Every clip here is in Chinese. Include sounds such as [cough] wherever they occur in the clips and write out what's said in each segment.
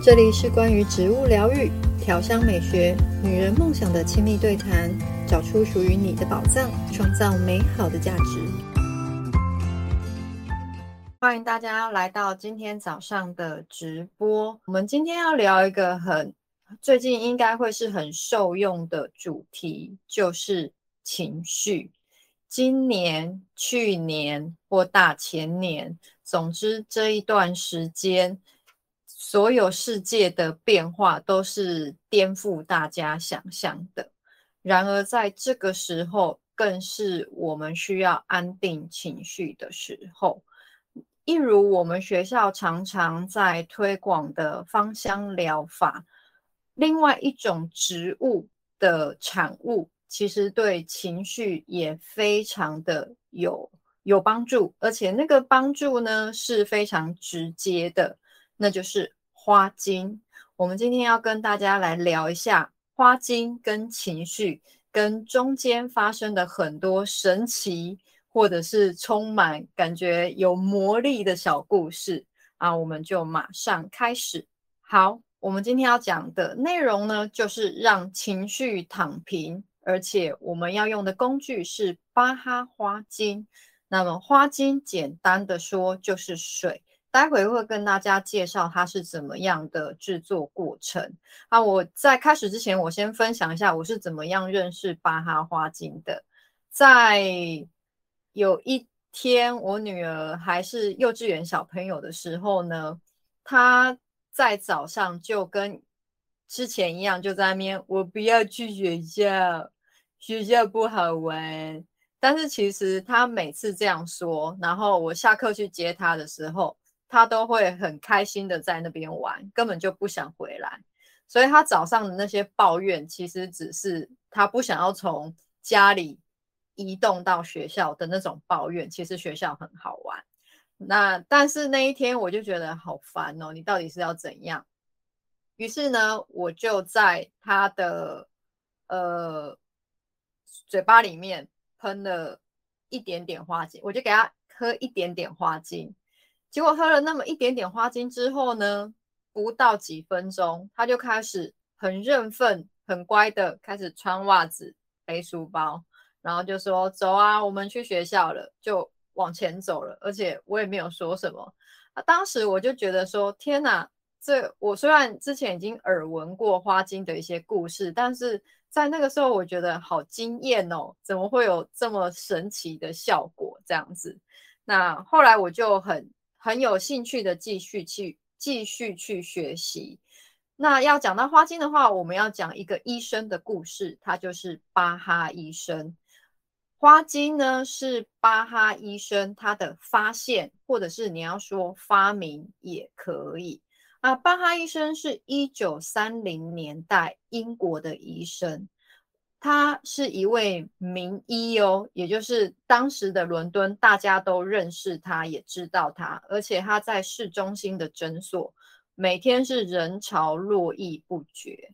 这里是关于植物疗愈、调香美学、女人梦想的亲密对谈，找出属于你的宝藏，创造美好的价值。欢迎大家来到今天早上的直播。我们今天要聊一个很最近应该会是很受用的主题，就是情绪。今年、去年或大前年，总之这一段时间。所有世界的变化都是颠覆大家想象的，然而在这个时候，更是我们需要安定情绪的时候。一如我们学校常常在推广的芳香疗法，另外一种植物的产物，其实对情绪也非常的有有帮助，而且那个帮助呢是非常直接的，那就是。花精，我们今天要跟大家来聊一下花精跟情绪，跟中间发生的很多神奇，或者是充满感觉有魔力的小故事啊！我们就马上开始。好，我们今天要讲的内容呢，就是让情绪躺平，而且我们要用的工具是巴哈花精。那么花精简单的说就是水。待会会跟大家介绍它是怎么样的制作过程。啊，我在开始之前，我先分享一下我是怎么样认识巴哈花精的。在有一天，我女儿还是幼稚园小朋友的时候呢，她在早上就跟之前一样，就在那边，我不要去学校，学校不好玩。但是其实她每次这样说，然后我下课去接她的时候。他都会很开心的在那边玩，根本就不想回来。所以他早上的那些抱怨，其实只是他不想要从家里移动到学校的那种抱怨。其实学校很好玩。那但是那一天我就觉得好烦哦，你到底是要怎样？于是呢，我就在他的呃嘴巴里面喷了一点点花精，我就给他喝一点点花精。结果喝了那么一点点花精之后呢，不到几分钟，他就开始很认份、很乖的开始穿袜子、背书包，然后就说：“走啊，我们去学校了。”就往前走了，而且我也没有说什么。啊，当时我就觉得说：“天哪，这我虽然之前已经耳闻过花精的一些故事，但是在那个时候我觉得好惊艳哦，怎么会有这么神奇的效果？这样子。那后来我就很。很有兴趣的继续去继续去学习。那要讲到花精的话，我们要讲一个医生的故事，他就是巴哈医生。花精呢是巴哈医生他的发现，或者是你要说发明也可以。啊，巴哈医生是一九三零年代英国的医生。他是一位名医哦，也就是当时的伦敦，大家都认识他，也知道他，而且他在市中心的诊所每天是人潮络绎不绝。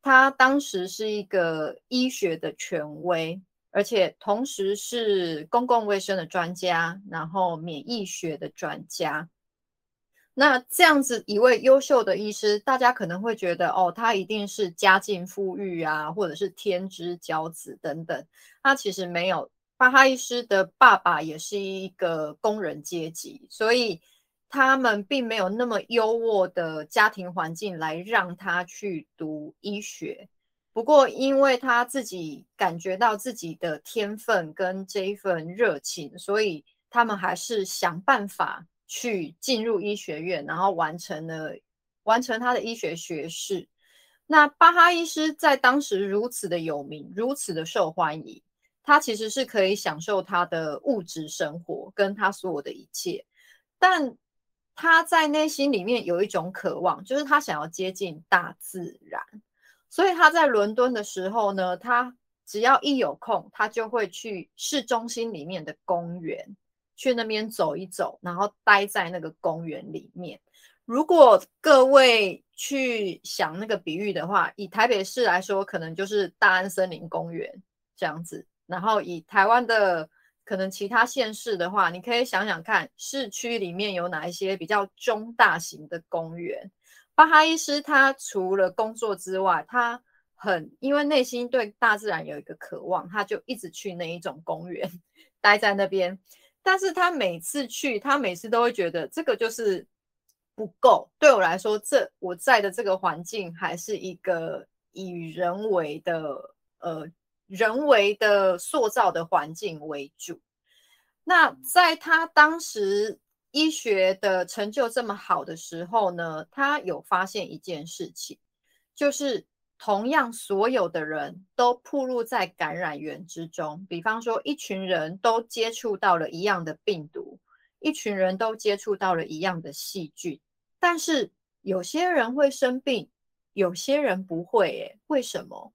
他当时是一个医学的权威，而且同时是公共卫生的专家，然后免疫学的专家。那这样子一位优秀的医师，大家可能会觉得哦，他一定是家境富裕啊，或者是天之骄子等等。他其实没有，巴哈医师的爸爸也是一个工人阶级，所以他们并没有那么优渥的家庭环境来让他去读医学。不过，因为他自己感觉到自己的天分跟这一份热情，所以他们还是想办法。去进入医学院，然后完成了完成他的医学学士。那巴哈医师在当时如此的有名，如此的受欢迎，他其实是可以享受他的物质生活，跟他所有的一切。但他在内心里面有一种渴望，就是他想要接近大自然。所以他在伦敦的时候呢，他只要一有空，他就会去市中心里面的公园。去那边走一走，然后待在那个公园里面。如果各位去想那个比喻的话，以台北市来说，可能就是大安森林公园这样子。然后以台湾的，可能其他县市的话，你可以想想看，市区里面有哪一些比较中大型的公园。巴哈医师他除了工作之外，他很因为内心对大自然有一个渴望，他就一直去那一种公园 [laughs] 待在那边。但是他每次去，他每次都会觉得这个就是不够。对我来说，这我在的这个环境还是一个以人为的呃。人为的塑造的环境为主。那在他当时医学的成就这么好的时候呢，他有发现一件事情，就是同样所有的人都暴露在感染源之中。比方说，一群人都接触到了一样的病毒，一群人都接触到了一样的细菌，但是有些人会生病，有些人不会。诶，为什么？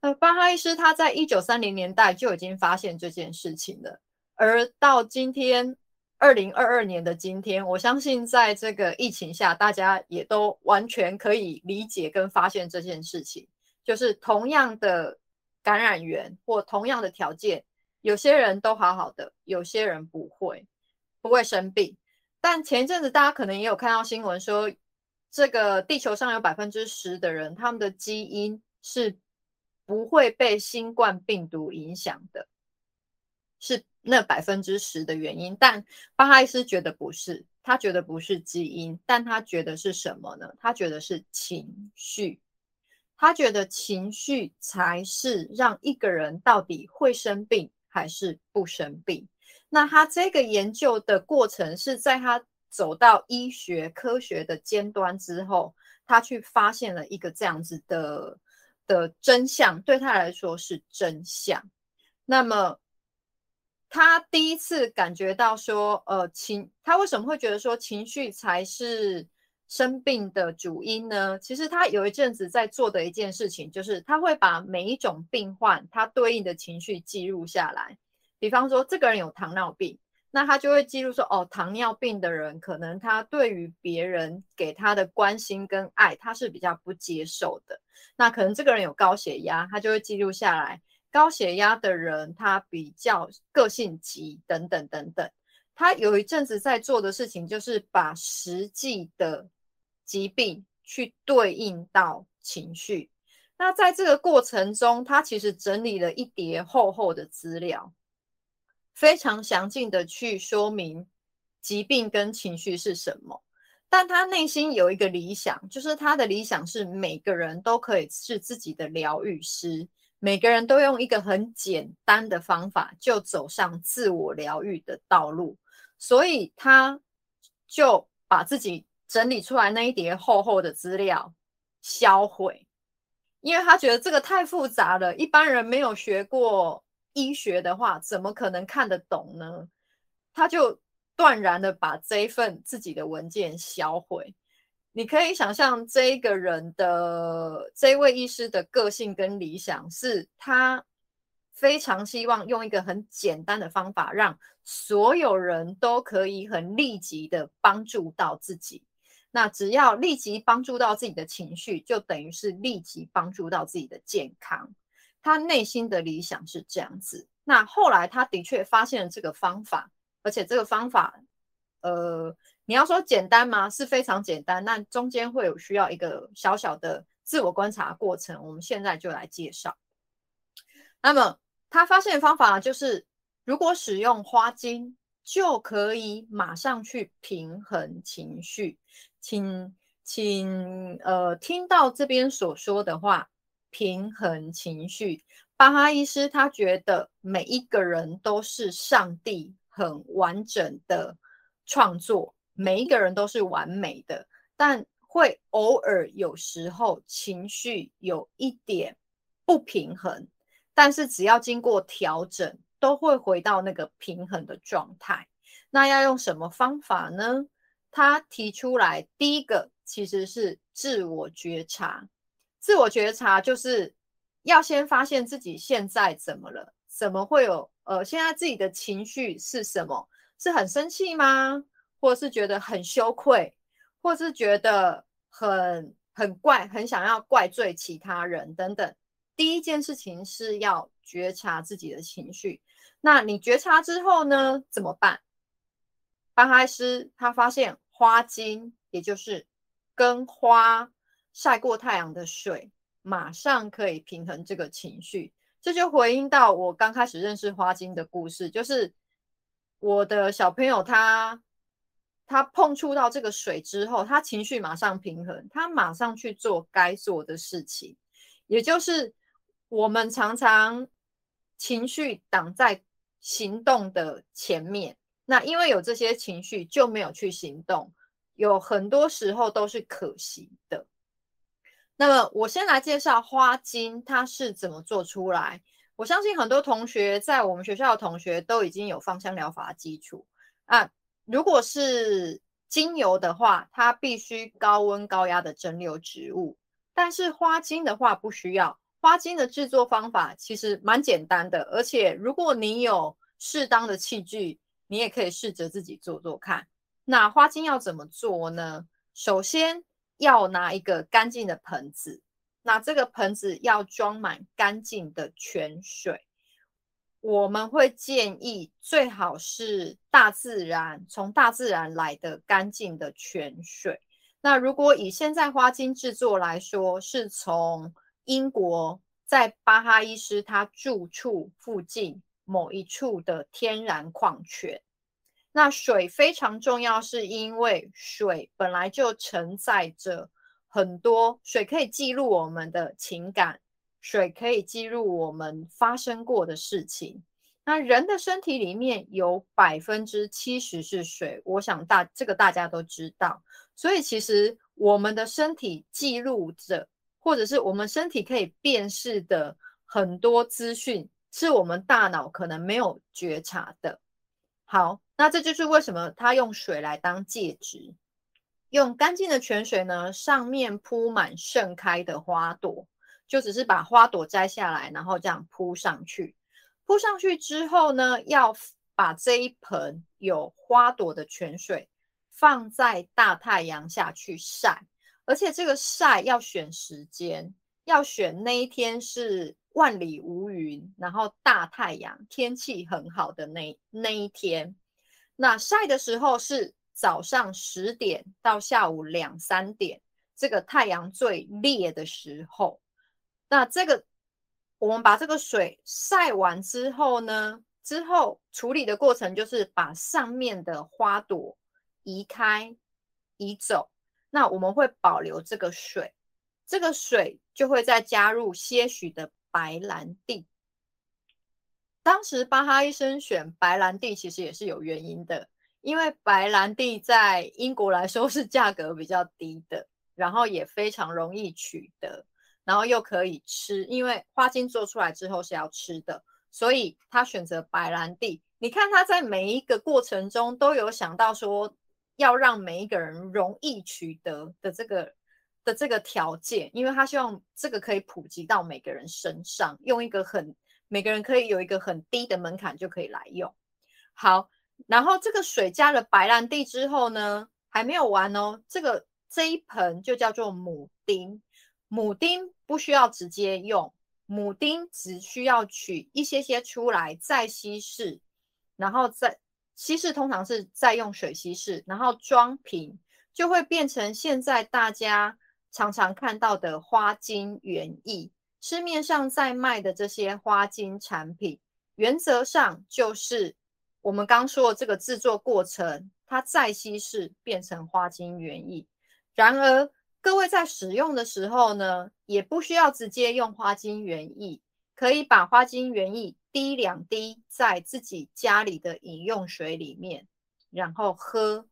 呃，巴哈医师他在一九三零年代就已经发现这件事情了，而到今天二零二二年的今天，我相信在这个疫情下，大家也都完全可以理解跟发现这件事情，就是同样的感染源或同样的条件，有些人都好好的，有些人不会不会生病。但前一阵子大家可能也有看到新闻说，这个地球上有百分之十的人，他们的基因是。不会被新冠病毒影响的，是那百分之十的原因。但巴哈伊斯觉得不是，他觉得不是基因，但他觉得是什么呢？他觉得是情绪，他觉得情绪才是让一个人到底会生病还是不生病。那他这个研究的过程是在他走到医学科学的尖端之后，他去发现了一个这样子的。的真相对他来说是真相。那么，他第一次感觉到说，呃，情，他为什么会觉得说情绪才是生病的主因呢？其实他有一阵子在做的一件事情，就是他会把每一种病患他对应的情绪记录下来。比方说，这个人有糖尿病。那他就会记录说，哦，糖尿病的人可能他对于别人给他的关心跟爱，他是比较不接受的。那可能这个人有高血压，他就会记录下来，高血压的人他比较个性急，等等等等。他有一阵子在做的事情，就是把实际的疾病去对应到情绪。那在这个过程中，他其实整理了一叠厚厚的资料。非常详尽的去说明疾病跟情绪是什么，但他内心有一个理想，就是他的理想是每个人都可以是自己的疗愈师，每个人都用一个很简单的方法就走上自我疗愈的道路，所以他就把自己整理出来那一叠厚厚的资料销毁，因为他觉得这个太复杂了，一般人没有学过。医学的话，怎么可能看得懂呢？他就断然的把这一份自己的文件销毁。你可以想象，这一个人的这位医师的个性跟理想，是他非常希望用一个很简单的方法，让所有人都可以很立即的帮助到自己。那只要立即帮助到自己的情绪，就等于是立即帮助到自己的健康。他内心的理想是这样子，那后来他的确发现了这个方法，而且这个方法，呃，你要说简单吗？是非常简单，那中间会有需要一个小小的自我观察过程，我们现在就来介绍。那么他发现的方法就是，如果使用花精，就可以马上去平衡情绪。请请呃，听到这边所说的话。平衡情绪，巴哈医师他觉得每一个人都是上帝很完整的创作，每一个人都是完美的，但会偶尔有时候情绪有一点不平衡，但是只要经过调整，都会回到那个平衡的状态。那要用什么方法呢？他提出来，第一个其实是自我觉察。自我觉察就是要先发现自己现在怎么了，怎么会有呃，现在自己的情绪是什么？是很生气吗？或是觉得很羞愧，或是觉得很很怪，很想要怪罪其他人等等。第一件事情是要觉察自己的情绪。那你觉察之后呢？怎么办？巴哈伊师他发现花精，也就是跟花晒过太阳的水，马上可以平衡这个情绪。这就回应到我刚开始认识花精的故事，就是我的小朋友他他碰触到这个水之后，他情绪马上平衡，他马上去做该做的事情。也就是我们常常情绪挡在行动的前面，那因为有这些情绪就没有去行动，有很多时候都是可惜的。那么我先来介绍花精，它是怎么做出来。我相信很多同学在我们学校的同学都已经有芳香疗法基础啊。如果是精油的话，它必须高温高压的蒸馏植物，但是花精的话不需要。花精的制作方法其实蛮简单的，而且如果你有适当的器具，你也可以试着自己做做看。那花精要怎么做呢？首先，要拿一个干净的盆子，那这个盆子要装满干净的泉水。我们会建议最好是大自然，从大自然来的干净的泉水。那如果以现在花精制作来说，是从英国在巴哈伊师他住处附近某一处的天然矿泉。那水非常重要，是因为水本来就承载着很多，水可以记录我们的情感，水可以记录我们发生过的事情。那人的身体里面有百分之七十是水，我想大这个大家都知道。所以其实我们的身体记录着，或者是我们身体可以辨识的很多资讯，是我们大脑可能没有觉察的。好。那这就是为什么他用水来当介质，用干净的泉水呢，上面铺满盛开的花朵，就只是把花朵摘下来，然后这样铺上去。铺上去之后呢，要把这一盆有花朵的泉水放在大太阳下去晒，而且这个晒要选时间，要选那一天是万里无云，然后大太阳，天气很好的那那一天。那晒的时候是早上十点到下午两三点，这个太阳最烈的时候。那这个我们把这个水晒完之后呢，之后处理的过程就是把上面的花朵移开、移走。那我们会保留这个水，这个水就会再加入些许的白兰地。当时巴哈医生选白兰地，其实也是有原因的，因为白兰地在英国来说是价格比较低的，然后也非常容易取得，然后又可以吃，因为花精做出来之后是要吃的，所以他选择白兰地。你看他在每一个过程中都有想到说，要让每一个人容易取得的这个的这个条件，因为他希望这个可以普及到每个人身上，用一个很。每个人可以有一个很低的门槛就可以来用。好，然后这个水加了白兰地之后呢，还没有完哦。这个这一盆就叫做母丁，母丁不需要直接用，母丁只需要取一些些出来再稀释，然后再稀释，通常是再用水稀释，然后装瓶，就会变成现在大家常常看到的花精原液。市面上在卖的这些花精产品，原则上就是我们刚说的这个制作过程，它再稀释变成花精原液。然而，各位在使用的时候呢，也不需要直接用花精原液，可以把花精原液滴两滴在自己家里的饮用水里面，然后喝，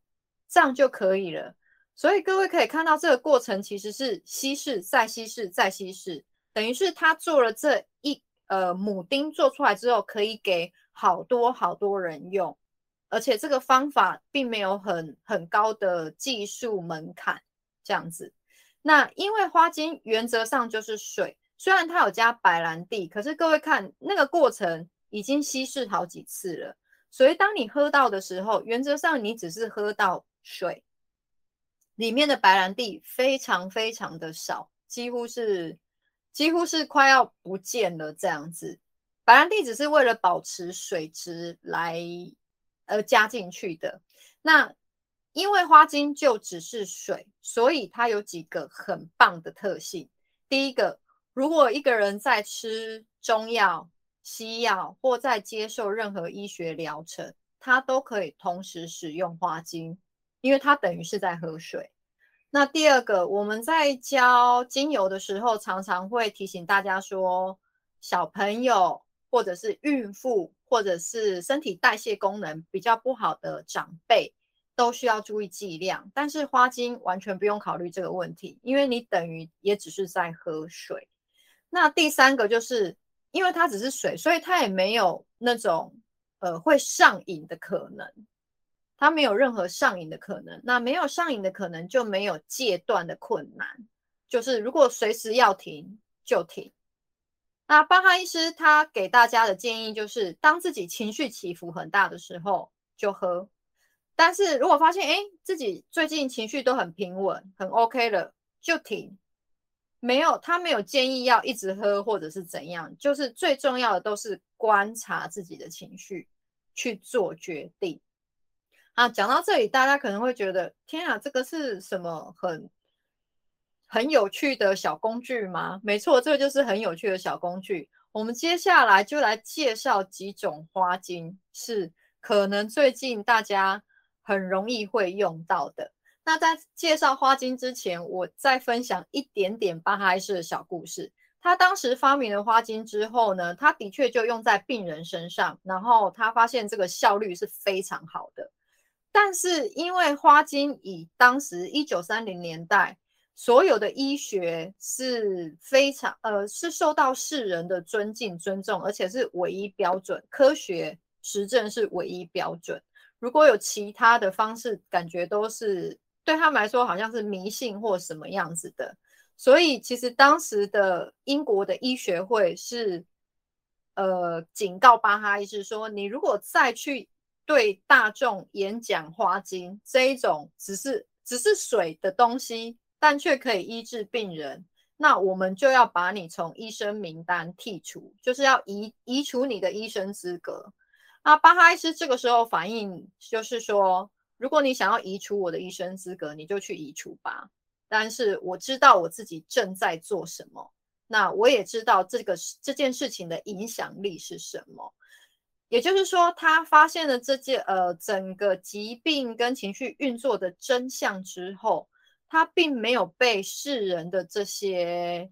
这样就可以了。所以各位可以看到，这个过程其实是稀释再稀释再稀释。等于是他做了这一呃母丁做出来之后，可以给好多好多人用，而且这个方法并没有很很高的技术门槛，这样子。那因为花精原则上就是水，虽然它有加白兰地，可是各位看那个过程已经稀释好几次了，所以当你喝到的时候，原则上你只是喝到水，里面的白兰地非常非常的少，几乎是。几乎是快要不见了这样子，白兰地只是为了保持水质来呃加进去的。那因为花精就只是水，所以它有几个很棒的特性。第一个，如果一个人在吃中药、西药或在接受任何医学疗程，他都可以同时使用花精，因为它等于是在喝水。那第二个，我们在教精油的时候，常常会提醒大家说，小朋友或者是孕妇，或者是身体代谢功能比较不好的长辈，都需要注意剂量。但是花精完全不用考虑这个问题，因为你等于也只是在喝水。那第三个就是，因为它只是水，所以它也没有那种呃会上瘾的可能。它没有任何上瘾的可能，那没有上瘾的可能就没有戒断的困难，就是如果随时要停就停。那巴哈医师他给大家的建议就是，当自己情绪起伏很大的时候就喝，但是如果发现哎自己最近情绪都很平稳，很 OK 了就停。没有，他没有建议要一直喝或者是怎样，就是最重要的都是观察自己的情绪去做决定。啊，讲到这里，大家可能会觉得，天啊，这个是什么很很有趣的小工具吗？没错，这个就是很有趣的小工具。我们接下来就来介绍几种花精，是可能最近大家很容易会用到的。那在介绍花精之前，我再分享一点点巴哈医师的小故事。他当时发明了花精之后呢，他的确就用在病人身上，然后他发现这个效率是非常好的。但是，因为花精以当时一九三零年代所有的医学是非常呃是受到世人的尊敬尊重，而且是唯一标准，科学实证是唯一标准。如果有其他的方式，感觉都是对他们来说好像是迷信或什么样子的。所以，其实当时的英国的医学会是呃警告巴哈医师说，你如果再去。对大众演讲花精这一种只是只是水的东西，但却可以医治病人，那我们就要把你从医生名单剔除，就是要移移除你的医生资格。那巴哈伊斯这个时候反应就是说，如果你想要移除我的医生资格，你就去移除吧。但是我知道我自己正在做什么，那我也知道这个这件事情的影响力是什么。也就是说，他发现了这件呃整个疾病跟情绪运作的真相之后，他并没有被世人的这些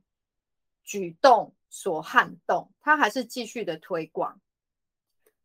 举动所撼动，他还是继续的推广。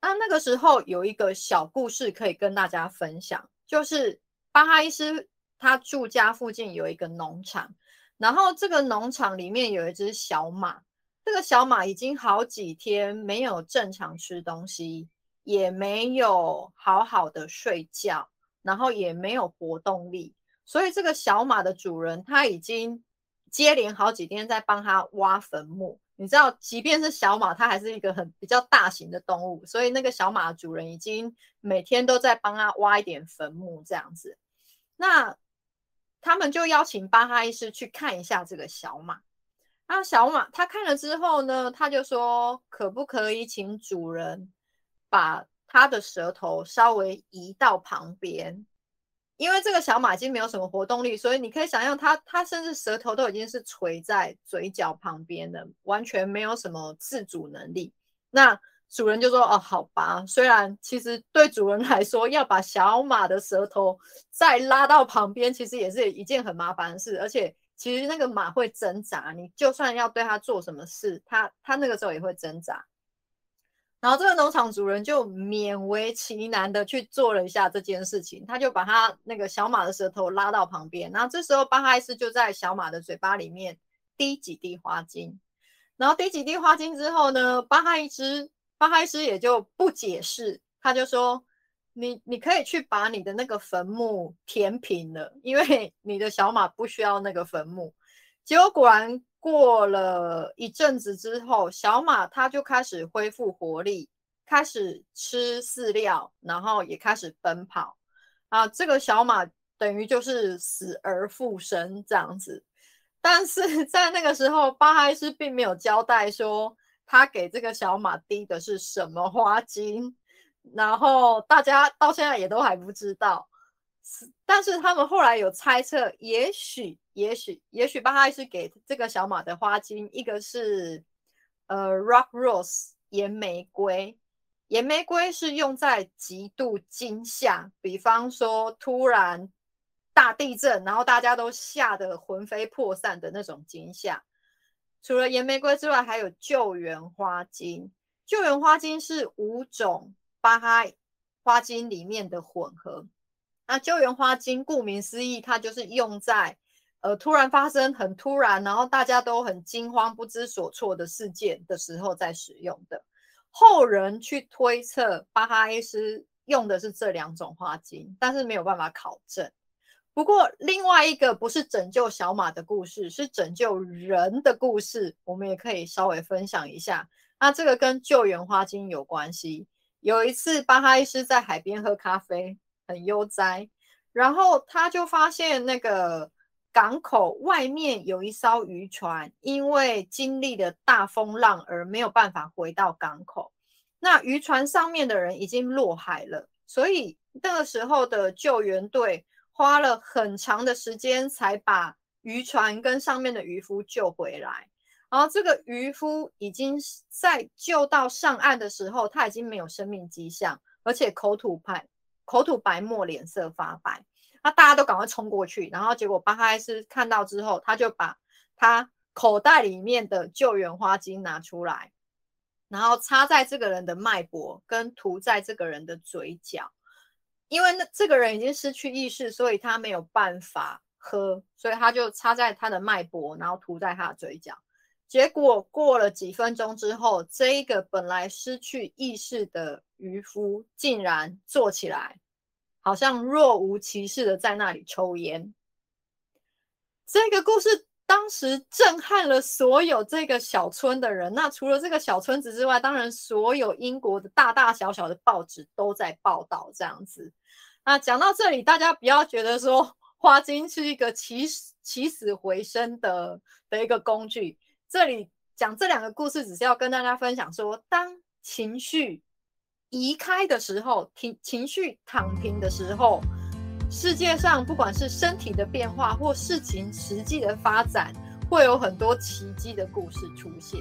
那那个时候有一个小故事可以跟大家分享，就是巴哈伊斯他住家附近有一个农场，然后这个农场里面有一只小马。这个小马已经好几天没有正常吃东西，也没有好好的睡觉，然后也没有活动力，所以这个小马的主人他已经接连好几天在帮他挖坟墓。你知道，即便是小马，它还是一个很比较大型的动物，所以那个小马主人已经每天都在帮它挖一点坟墓这样子。那他们就邀请巴哈医师去看一下这个小马。那小马他看了之后呢，他就说：“可不可以请主人把他的舌头稍微移到旁边？因为这个小马已经没有什么活动力，所以你可以想象它，它甚至舌头都已经是垂在嘴角旁边的，完全没有什么自主能力。那主人就说：‘哦，好吧。’虽然其实对主人来说，要把小马的舌头再拉到旁边，其实也是一件很麻烦的事，而且。”其实那个马会挣扎，你就算要对它做什么事，它它那个时候也会挣扎。然后这个农场主人就勉为其难的去做了一下这件事情，他就把他那个小马的舌头拉到旁边，然后这时候巴哈医师就在小马的嘴巴里面滴几滴花精，然后滴几滴花精之后呢，巴哈医师巴哈医师也就不解释，他就说。你你可以去把你的那个坟墓填平了，因为你的小马不需要那个坟墓。结果果然过了一阵子之后，小马它就开始恢复活力，开始吃饲料，然后也开始奔跑。啊，这个小马等于就是死而复生这样子。但是 [laughs] 在那个时候，巴哈医师并没有交代说。他给这个小马滴的是什么花精，然后大家到现在也都还不知道。但是他们后来有猜测，也许，也许，也许巴哈伊师给这个小马的花精，一个是呃 Rock Rose 岩玫瑰，岩玫瑰是用在极度惊吓，比方说突然大地震，然后大家都吓得魂飞魄散的那种惊吓。除了岩玫瑰之外，还有救援花精。救援花精是五种巴哈花精里面的混合。那救援花精，顾名思义，它就是用在呃突然发生很突然，然后大家都很惊慌不知所措的事件的时候在使用的。后人去推测，巴哈伊斯用的是这两种花精，但是没有办法考证。不过另外一个不是拯救小马的故事，是拯救人的故事，我们也可以稍微分享一下。那这个跟救援花精有关系。有一次，巴哈伊斯在海边喝咖啡。很悠哉，然后他就发现那个港口外面有一艘渔船，因为经历了大风浪而没有办法回到港口。那渔船上面的人已经落海了，所以那个时候的救援队花了很长的时间才把渔船跟上面的渔夫救回来。然后这个渔夫已经在救到上岸的时候，他已经没有生命迹象，而且口吐白。口吐白沫，脸色发白，那大家都赶快冲过去，然后结果巴哈伊斯看到之后，他就把他口袋里面的救援花精拿出来，然后插在这个人的脉搏，跟涂在这个人的嘴角，因为那这个人已经失去意识，所以他没有办法喝，所以他就插在他的脉搏，然后涂在他的嘴角。结果过了几分钟之后，这一个本来失去意识的渔夫竟然坐起来，好像若无其事的在那里抽烟。这个故事当时震撼了所有这个小村的人。那除了这个小村子之外，当然所有英国的大大小小的报纸都在报道这样子。那讲到这里，大家不要觉得说花精是一个起死起死回生的的一个工具。这里讲这两个故事，只是要跟大家分享说，当情绪移开的时候，情情绪躺平的时候，世界上不管是身体的变化或事情实际的发展，会有很多奇迹的故事出现。